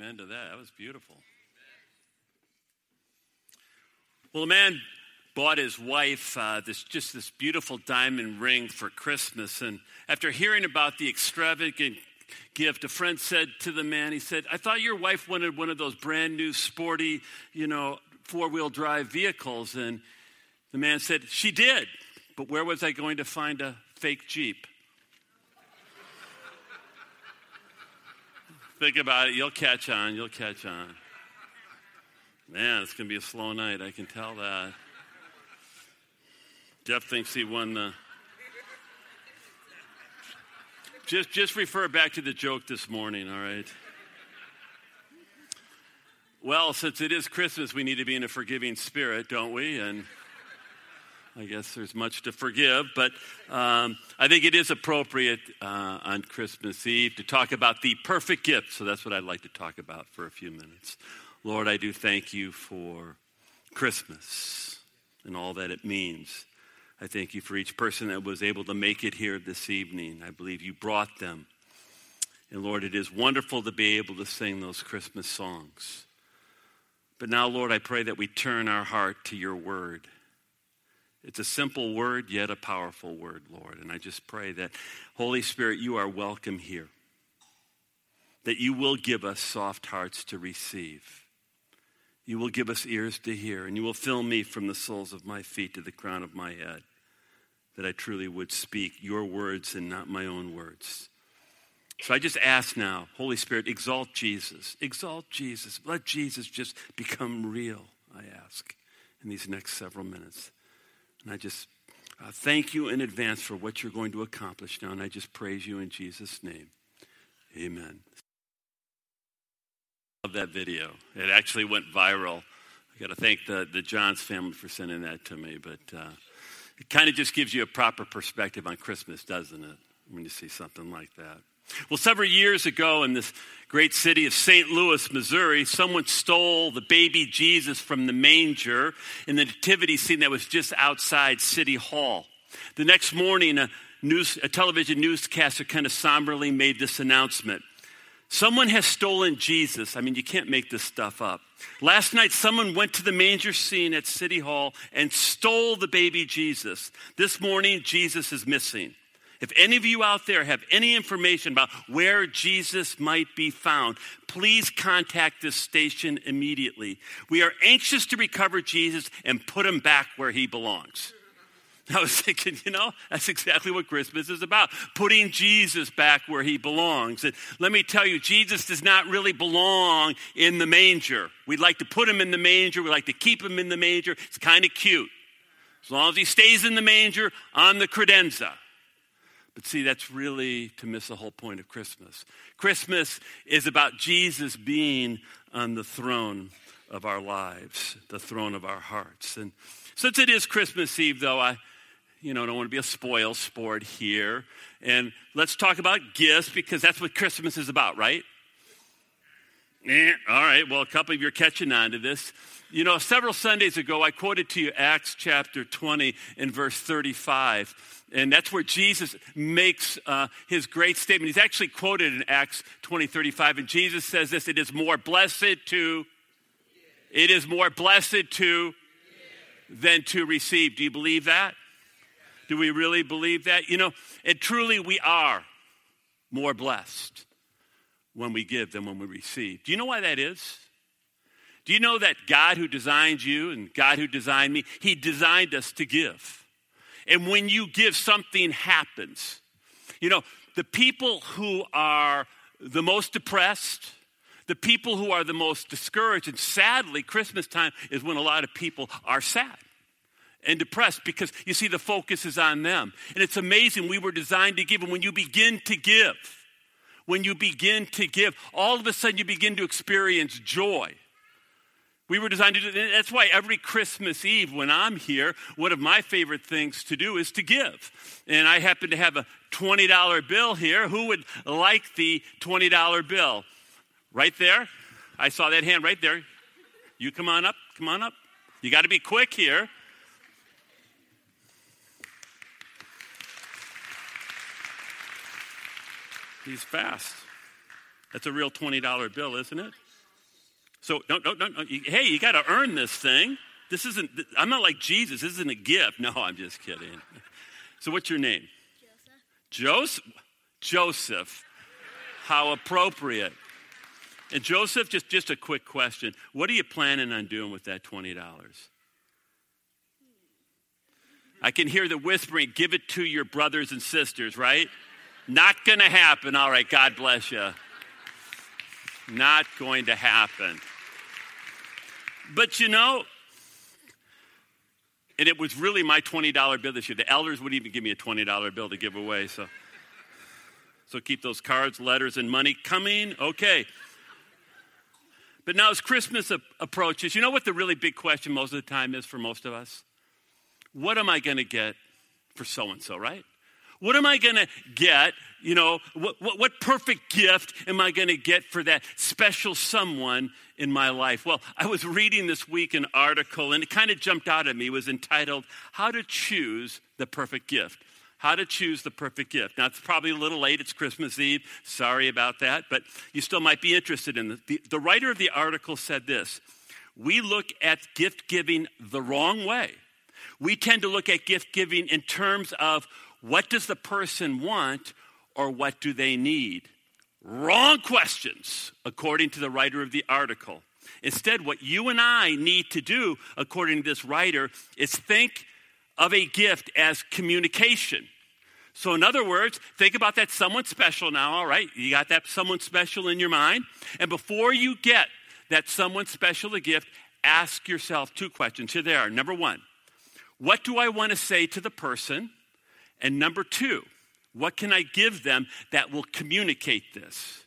Amen to that. That was beautiful. Well, a man bought his wife uh, this just this beautiful diamond ring for Christmas, and after hearing about the extravagant gift, a friend said to the man, he said, "I thought your wife wanted one of those brand new, sporty, you know, four wheel drive vehicles." And the man said, "She did, but where was I going to find a fake Jeep?" Think about it. You'll catch on. You'll catch on. Man, it's going to be a slow night. I can tell that. Jeff thinks he won the. Just, just refer back to the joke this morning, all right? Well, since it is Christmas, we need to be in a forgiving spirit, don't we? And I guess there's much to forgive, but um, I think it is appropriate uh, on Christmas Eve to talk about the perfect gift. So that's what I'd like to talk about for a few minutes. Lord, I do thank you for Christmas and all that it means. I thank you for each person that was able to make it here this evening. I believe you brought them. And Lord, it is wonderful to be able to sing those Christmas songs. But now, Lord, I pray that we turn our heart to your word. It's a simple word, yet a powerful word, Lord. And I just pray that, Holy Spirit, you are welcome here. That you will give us soft hearts to receive. You will give us ears to hear, and you will fill me from the soles of my feet to the crown of my head, that I truly would speak your words and not my own words. So I just ask now, Holy Spirit, exalt Jesus. Exalt Jesus. Let Jesus just become real, I ask, in these next several minutes. And I just uh, thank you in advance for what you're going to accomplish now. And I just praise you in Jesus' name. Amen. Love that video. It actually went viral. I got to thank the, the Johns family for sending that to me. But uh, it kind of just gives you a proper perspective on Christmas, doesn't it? When you see something like that. Well, several years ago in this great city of St. Louis, Missouri, someone stole the baby Jesus from the manger in the nativity scene that was just outside City Hall. The next morning, a, news, a television newscaster kind of somberly made this announcement. Someone has stolen Jesus. I mean, you can't make this stuff up. Last night, someone went to the manger scene at City Hall and stole the baby Jesus. This morning, Jesus is missing. If any of you out there have any information about where Jesus might be found, please contact this station immediately. We are anxious to recover Jesus and put him back where he belongs. I was thinking, you know, that's exactly what Christmas is about putting Jesus back where he belongs. And let me tell you, Jesus does not really belong in the manger. We'd like to put him in the manger, we like to keep him in the manger. It's kind of cute. As long as he stays in the manger on the credenza. But see, that's really to miss the whole point of Christmas. Christmas is about Jesus being on the throne of our lives, the throne of our hearts. And since it is Christmas Eve, though, I you know, don't want to be a spoil sport here. And let's talk about gifts because that's what Christmas is about, right? Eh, all right, well, a couple of you are catching on to this. You know, several Sundays ago, I quoted to you Acts chapter 20 and verse 35. And that's where Jesus makes uh, his great statement. He's actually quoted in Acts 20, 35. And Jesus says this It is more blessed to, it is more blessed to than to receive. Do you believe that? Do we really believe that? You know, and truly we are more blessed when we give than when we receive. Do you know why that is? Do you know that God who designed you and God who designed me, He designed us to give? And when you give, something happens. You know, the people who are the most depressed, the people who are the most discouraged, and sadly, Christmas time is when a lot of people are sad and depressed because you see, the focus is on them. And it's amazing, we were designed to give. And when you begin to give, when you begin to give, all of a sudden you begin to experience joy. We were designed to do that's why every Christmas Eve when I'm here, one of my favorite things to do is to give. And I happen to have a $20 bill here. Who would like the $20 bill? Right there. I saw that hand right there. You come on up, come on up. You got to be quick here. He's fast. That's a real $20 bill, isn't it? So, no, no, no. Hey, you got to earn this thing. This isn't, I'm not like Jesus. This isn't a gift. No, I'm just kidding. So, what's your name? Joseph. Joseph. Joseph. How appropriate. And Joseph, just, just a quick question. What are you planning on doing with that $20? I can hear the whispering, give it to your brothers and sisters, right? Not going to happen. All right, God bless you. Not going to happen. But you know, and it was really my $20 bill this year. The elders wouldn't even give me a $20 bill to give away. So, so keep those cards, letters, and money coming. Okay. But now, as Christmas approaches, you know what the really big question most of the time is for most of us? What am I going to get for so and so, right? What am I going to get? You know, what, what, what perfect gift am I going to get for that special someone in my life? Well, I was reading this week an article and it kind of jumped out at me. It was entitled, How to Choose the Perfect Gift. How to choose the perfect gift. Now, it's probably a little late. It's Christmas Eve. Sorry about that, but you still might be interested in this. The, the writer of the article said this We look at gift giving the wrong way. We tend to look at gift giving in terms of what does the person want or what do they need? Wrong questions, according to the writer of the article. Instead, what you and I need to do, according to this writer, is think of a gift as communication. So, in other words, think about that someone special now, all right? You got that someone special in your mind. And before you get that someone special a gift, ask yourself two questions. Here they are. Number one, what do I want to say to the person? And number two, what can I give them that will communicate this?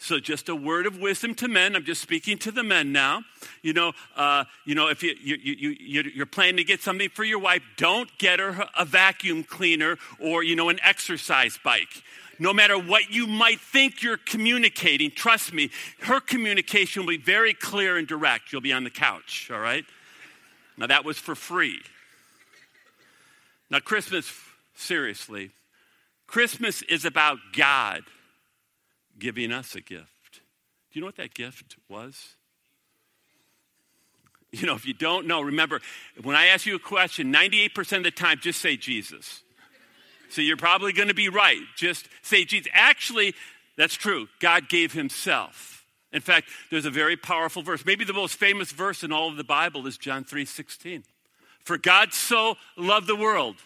So, just a word of wisdom to men. I'm just speaking to the men now. You know, uh, you know, if you, you, you, you're planning to get something for your wife, don't get her a vacuum cleaner or, you know, an exercise bike. No matter what you might think you're communicating, trust me, her communication will be very clear and direct. You'll be on the couch, all right? Now, that was for free. Now, Christmas seriously. Christmas is about God giving us a gift. Do you know what that gift was? You know, if you don't know, remember, when I ask you a question, 98% of the time, just say Jesus. So you're probably going to be right. Just say Jesus. Actually, that's true. God gave himself. In fact, there's a very powerful verse. Maybe the most famous verse in all of the Bible is John 3:16. For God so loved the world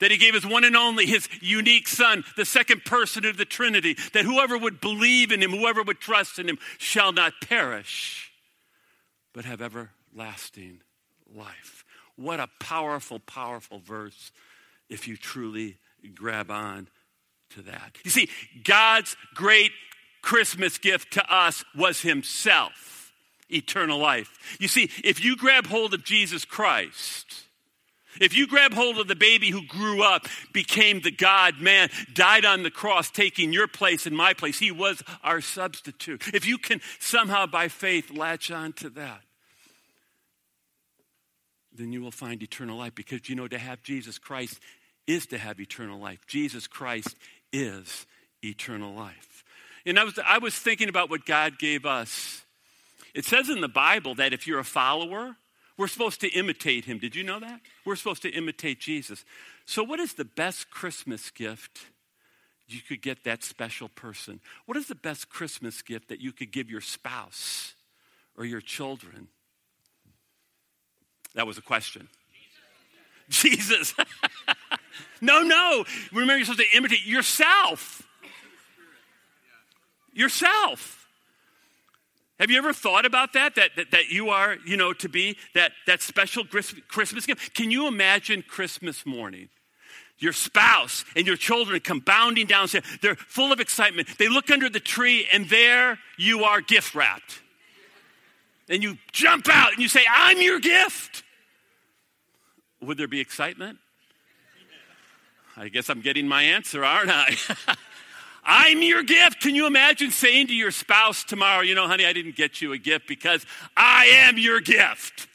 that he gave his one and only, his unique son, the second person of the Trinity, that whoever would believe in him, whoever would trust in him, shall not perish, but have everlasting life. What a powerful, powerful verse if you truly grab on to that. You see, God's great Christmas gift to us was himself, eternal life. You see, if you grab hold of Jesus Christ, if you grab hold of the baby who grew up, became the God man, died on the cross, taking your place and my place, he was our substitute. If you can somehow by faith latch on to that, then you will find eternal life because you know to have Jesus Christ is to have eternal life. Jesus Christ is eternal life. And I was, I was thinking about what God gave us. It says in the Bible that if you're a follower, we're supposed to imitate him. Did you know that? We're supposed to imitate Jesus. So, what is the best Christmas gift you could get that special person? What is the best Christmas gift that you could give your spouse or your children? That was a question. Jesus. Jesus. no, no. Remember, you're supposed to imitate yourself. Yourself. Have you ever thought about that? That, that? that you are, you know, to be that, that special Christmas gift? Can you imagine Christmas morning? Your spouse and your children come bounding downstairs. They're full of excitement. They look under the tree, and there you are gift wrapped. And you jump out and you say, I'm your gift. Would there be excitement? I guess I'm getting my answer, aren't I? I'm your gift. Can you imagine saying to your spouse tomorrow, you know, honey, I didn't get you a gift because I am your gift?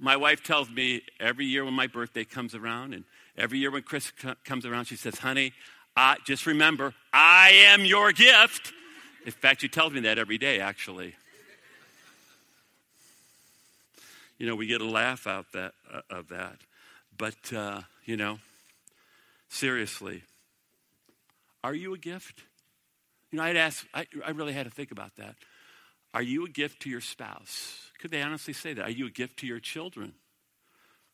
my wife tells me every year when my birthday comes around and every year when Chris comes around, she says, honey, I, just remember, I am your gift. In fact, she tells me that every day, actually. You know, we get a laugh out that, uh, of that. But, uh, you know, seriously, are you a gift? You know, I'd ask, I, I really had to think about that. Are you a gift to your spouse? Could they honestly say that? Are you a gift to your children?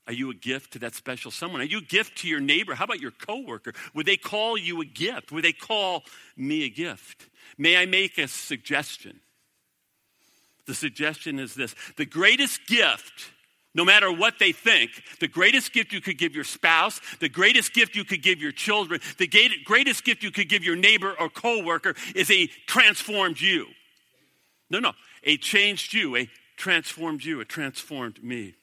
Are you a gift to that special someone? Are you a gift to your neighbor? How about your coworker? Would they call you a gift? Would they call me a gift? May I make a suggestion? The suggestion is this the greatest gift, no matter what they think, the greatest gift you could give your spouse, the greatest gift you could give your children, the greatest gift you could give your neighbor or coworker is a transformed you. No, no, a changed you, a transformed you, a transformed me.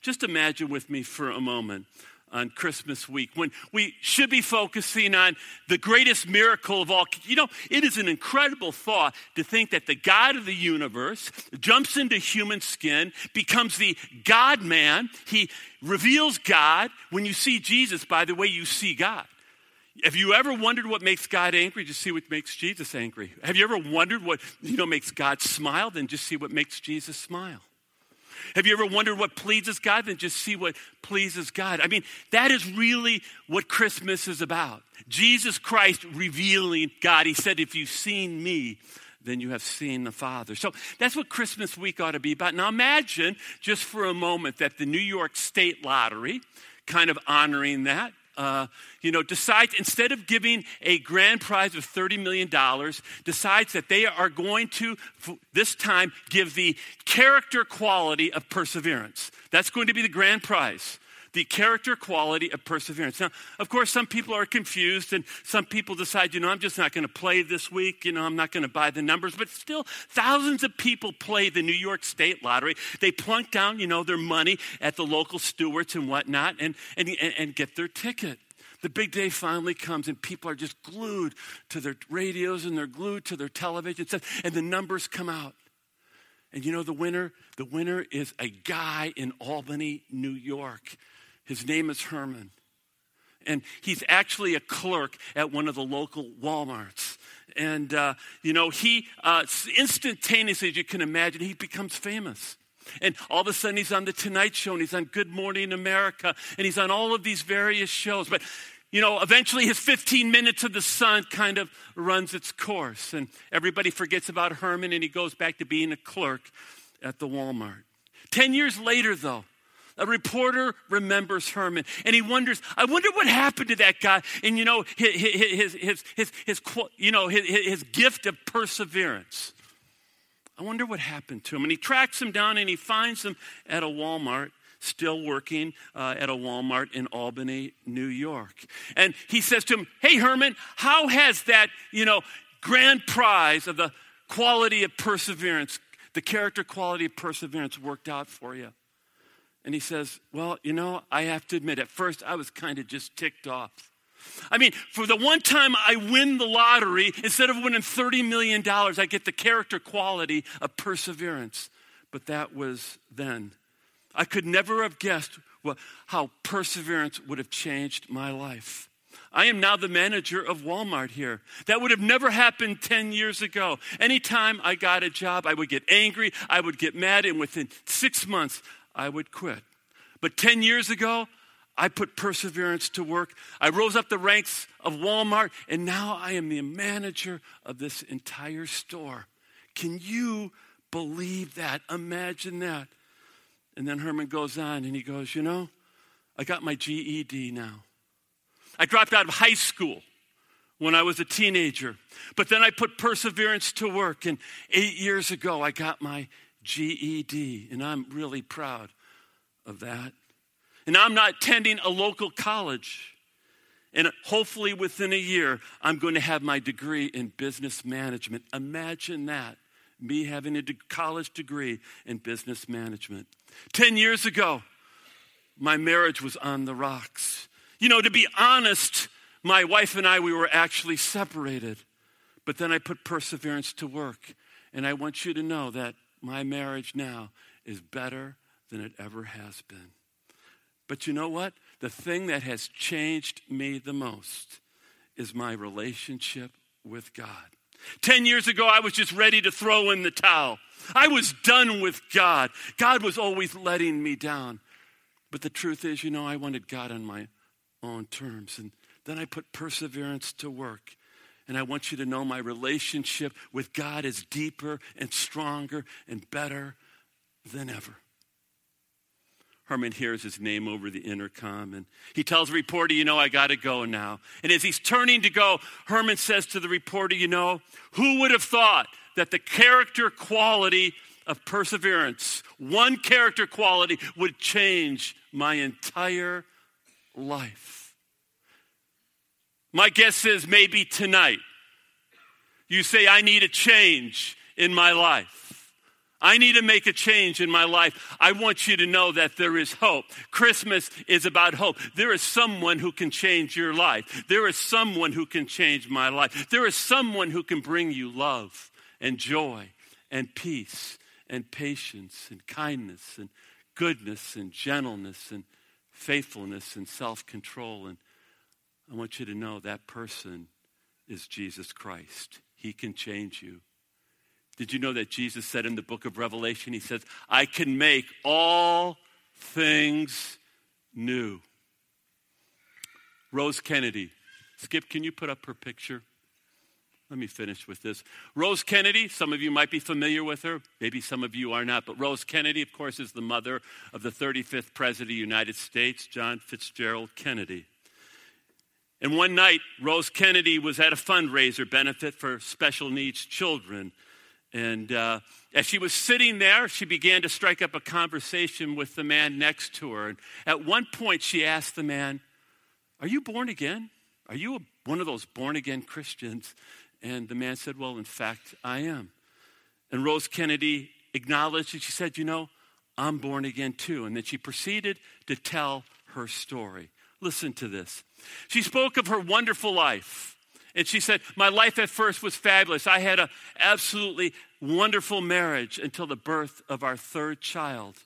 Just imagine with me for a moment on Christmas week when we should be focusing on the greatest miracle of all. You know, it is an incredible thought to think that the God of the universe jumps into human skin, becomes the God man. He reveals God. When you see Jesus, by the way, you see God. Have you ever wondered what makes God angry? Just see what makes Jesus angry. Have you ever wondered what you know makes God smile? Then just see what makes Jesus smile. Have you ever wondered what pleases God? Then just see what pleases God. I mean, that is really what Christmas is about. Jesus Christ revealing God. He said, If you've seen me, then you have seen the Father. So that's what Christmas week ought to be about. Now imagine just for a moment that the New York State Lottery, kind of honoring that, uh, you know, decides instead of giving a grand prize of $30 million, decides that they are going to, this time, give the character quality of perseverance. That's going to be the grand prize the character quality of perseverance. Now, of course, some people are confused and some people decide, you know, I'm just not going to play this week. You know, I'm not going to buy the numbers. But still, thousands of people play the New York State Lottery. They plunk down, you know, their money at the local Stewart's and whatnot and, and, and get their ticket. The big day finally comes, and people are just glued to their radios and they're glued to their television sets, and the numbers come out. And you know the winner? The winner is a guy in Albany, New York. His name is Herman. And he's actually a clerk at one of the local Walmarts. And, uh, you know, he uh, instantaneously, as you can imagine, he becomes famous. And all of a sudden, he's on The Tonight Show and he's on Good Morning America and he's on all of these various shows. But, you know, eventually his 15 minutes of the sun kind of runs its course. And everybody forgets about Herman and he goes back to being a clerk at the Walmart. Ten years later, though, a reporter remembers Herman and he wonders, I wonder what happened to that guy and, you know, his, his, his, his, his you know, his, his gift of perseverance. I wonder what happened to him. And he tracks him down and he finds him at a Walmart still working uh, at a Walmart in Albany, New York. And he says to him, Hey, Herman, how has that, you know, grand prize of the quality of perseverance, the character quality of perseverance worked out for you? And he says, Well, you know, I have to admit, at first I was kind of just ticked off. I mean, for the one time I win the lottery, instead of winning $30 million, I get the character quality of perseverance. But that was then. I could never have guessed what, how perseverance would have changed my life. I am now the manager of Walmart here. That would have never happened 10 years ago. Anytime I got a job, I would get angry, I would get mad, and within six months, I would quit. But 10 years ago, I put perseverance to work. I rose up the ranks of Walmart, and now I am the manager of this entire store. Can you believe that? Imagine that. And then Herman goes on and he goes, You know, I got my GED now. I dropped out of high school when I was a teenager, but then I put perseverance to work. And eight years ago, I got my GED, and I'm really proud of that. And I'm not attending a local college. And hopefully within a year, I'm going to have my degree in business management. Imagine that, me having a college degree in business management. 10 years ago, my marriage was on the rocks. You know, to be honest, my wife and I, we were actually separated. But then I put perseverance to work. And I want you to know that my marriage now is better than it ever has been. But you know what? The thing that has changed me the most is my relationship with God. Ten years ago, I was just ready to throw in the towel. I was done with God. God was always letting me down. But the truth is, you know, I wanted God on my own terms. And then I put perseverance to work. And I want you to know my relationship with God is deeper and stronger and better than ever. Herman hears his name over the intercom and he tells the reporter, You know, I got to go now. And as he's turning to go, Herman says to the reporter, You know, who would have thought that the character quality of perseverance, one character quality, would change my entire life? My guess is maybe tonight you say, I need a change in my life. I need to make a change in my life. I want you to know that there is hope. Christmas is about hope. There is someone who can change your life. There is someone who can change my life. There is someone who can bring you love and joy and peace and patience and kindness and goodness and gentleness and faithfulness and self control. And I want you to know that person is Jesus Christ. He can change you. Did you know that Jesus said in the book of Revelation, He says, I can make all things new? Rose Kennedy. Skip, can you put up her picture? Let me finish with this. Rose Kennedy, some of you might be familiar with her, maybe some of you are not, but Rose Kennedy, of course, is the mother of the 35th President of the United States, John Fitzgerald Kennedy. And one night, Rose Kennedy was at a fundraiser benefit for special needs children. And uh, as she was sitting there, she began to strike up a conversation with the man next to her. And at one point, she asked the man, Are you born again? Are you a, one of those born again Christians? And the man said, Well, in fact, I am. And Rose Kennedy acknowledged and she said, You know, I'm born again too. And then she proceeded to tell her story. Listen to this. She spoke of her wonderful life. And she said, My life at first was fabulous. I had an absolutely wonderful marriage until the birth of our third child.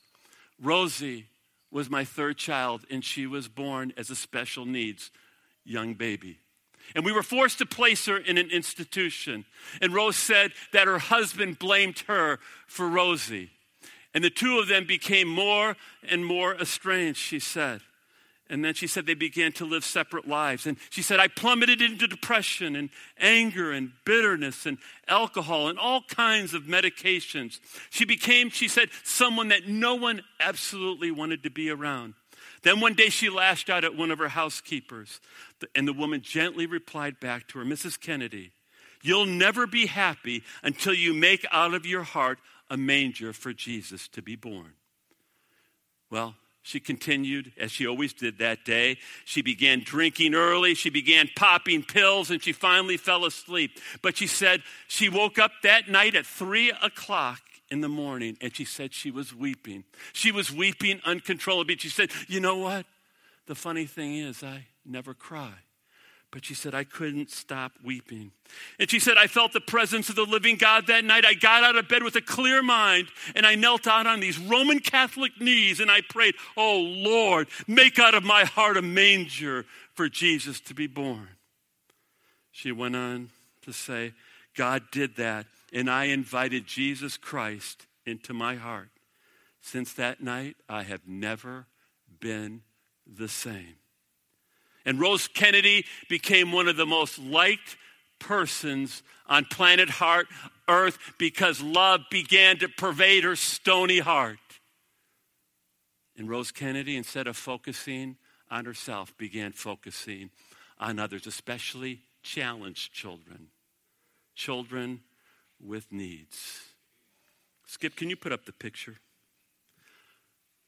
Rosie was my third child, and she was born as a special needs young baby. And we were forced to place her in an institution. And Rose said that her husband blamed her for Rosie. And the two of them became more and more estranged, she said. And then she said they began to live separate lives. And she said, I plummeted into depression and anger and bitterness and alcohol and all kinds of medications. She became, she said, someone that no one absolutely wanted to be around. Then one day she lashed out at one of her housekeepers. And the woman gently replied back to her, Mrs. Kennedy, you'll never be happy until you make out of your heart a manger for Jesus to be born. Well, she continued, as she always did that day. She began drinking early. She began popping pills, and she finally fell asleep. But she said she woke up that night at three o'clock in the morning, and she said she was weeping. She was weeping uncontrollably. She said, You know what? The funny thing is, I never cry. But she said, I couldn't stop weeping. And she said, I felt the presence of the living God that night. I got out of bed with a clear mind and I knelt out on these Roman Catholic knees and I prayed, Oh Lord, make out of my heart a manger for Jesus to be born. She went on to say, God did that and I invited Jesus Christ into my heart. Since that night, I have never been the same. And Rose Kennedy became one of the most liked persons on planet heart, Earth because love began to pervade her stony heart. And Rose Kennedy, instead of focusing on herself, began focusing on others, especially challenged children, children with needs. Skip, can you put up the picture?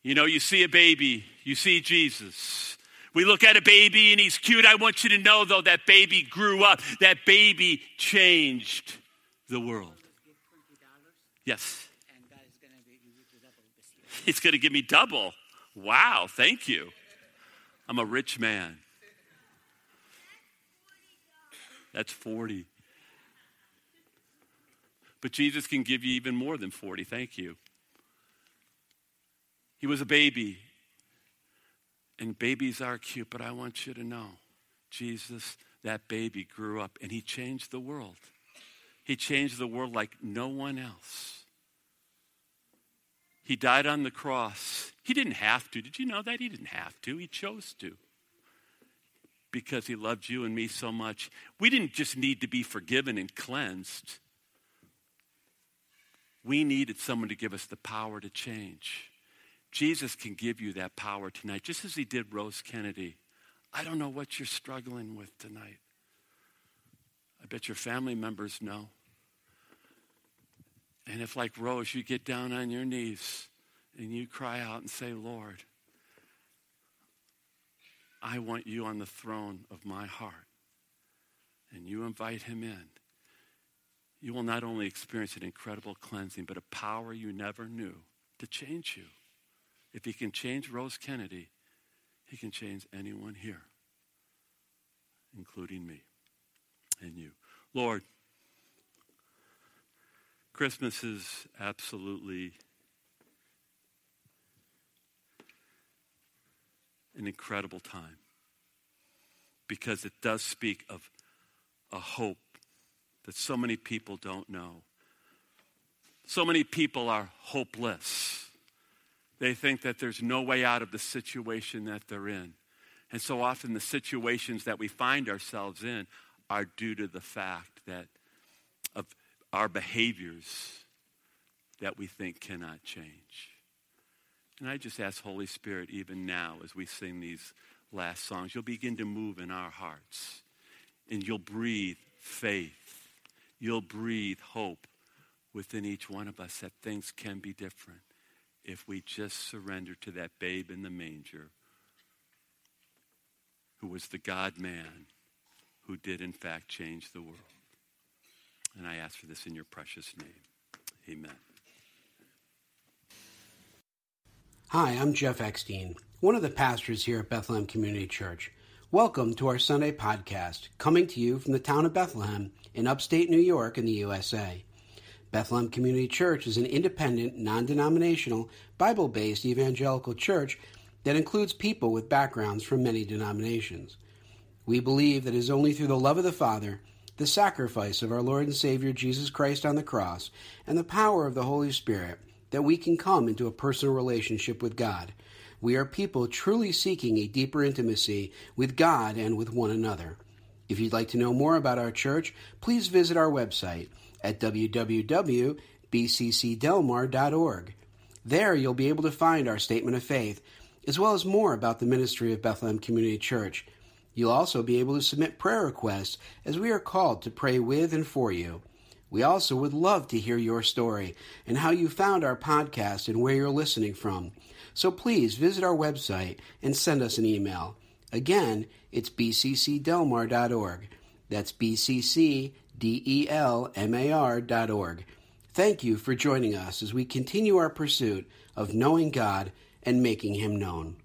You know, you see a baby, you see Jesus. We look at a baby and he's cute. I want you to know, though, that baby grew up. That baby changed the world. Yes. He's going to give me double. Wow, thank you. I'm a rich man. That's 40. But Jesus can give you even more than 40. Thank you. He was a baby. And babies are cute, but I want you to know Jesus, that baby grew up and he changed the world. He changed the world like no one else. He died on the cross. He didn't have to. Did you know that? He didn't have to. He chose to because he loved you and me so much. We didn't just need to be forgiven and cleansed. We needed someone to give us the power to change. Jesus can give you that power tonight, just as he did Rose Kennedy. I don't know what you're struggling with tonight. I bet your family members know. And if, like Rose, you get down on your knees and you cry out and say, Lord, I want you on the throne of my heart, and you invite him in, you will not only experience an incredible cleansing, but a power you never knew to change you. If he can change Rose Kennedy, he can change anyone here, including me and you. Lord, Christmas is absolutely an incredible time because it does speak of a hope that so many people don't know. So many people are hopeless. They think that there's no way out of the situation that they're in. And so often the situations that we find ourselves in are due to the fact that of our behaviors that we think cannot change. And I just ask Holy Spirit, even now as we sing these last songs, you'll begin to move in our hearts. And you'll breathe faith. You'll breathe hope within each one of us that things can be different if we just surrender to that babe in the manger who was the God man who did, in fact, change the world. And I ask for this in your precious name. Amen. Hi, I'm Jeff Eckstein, one of the pastors here at Bethlehem Community Church. Welcome to our Sunday podcast, coming to you from the town of Bethlehem in upstate New York in the USA. Bethlehem Community Church is an independent, non denominational, Bible based evangelical church that includes people with backgrounds from many denominations. We believe that it is only through the love of the Father, the sacrifice of our Lord and Savior Jesus Christ on the cross, and the power of the Holy Spirit that we can come into a personal relationship with God. We are people truly seeking a deeper intimacy with God and with one another. If you'd like to know more about our church, please visit our website at www.bccdelmar.org. There you'll be able to find our statement of faith, as well as more about the ministry of Bethlehem Community Church. You'll also be able to submit prayer requests as we are called to pray with and for you. We also would love to hear your story and how you found our podcast and where you're listening from. So please visit our website and send us an email. Again, it's bccdelmar.org. That's bccdelmar.org. Thank you for joining us as we continue our pursuit of knowing God and making Him known.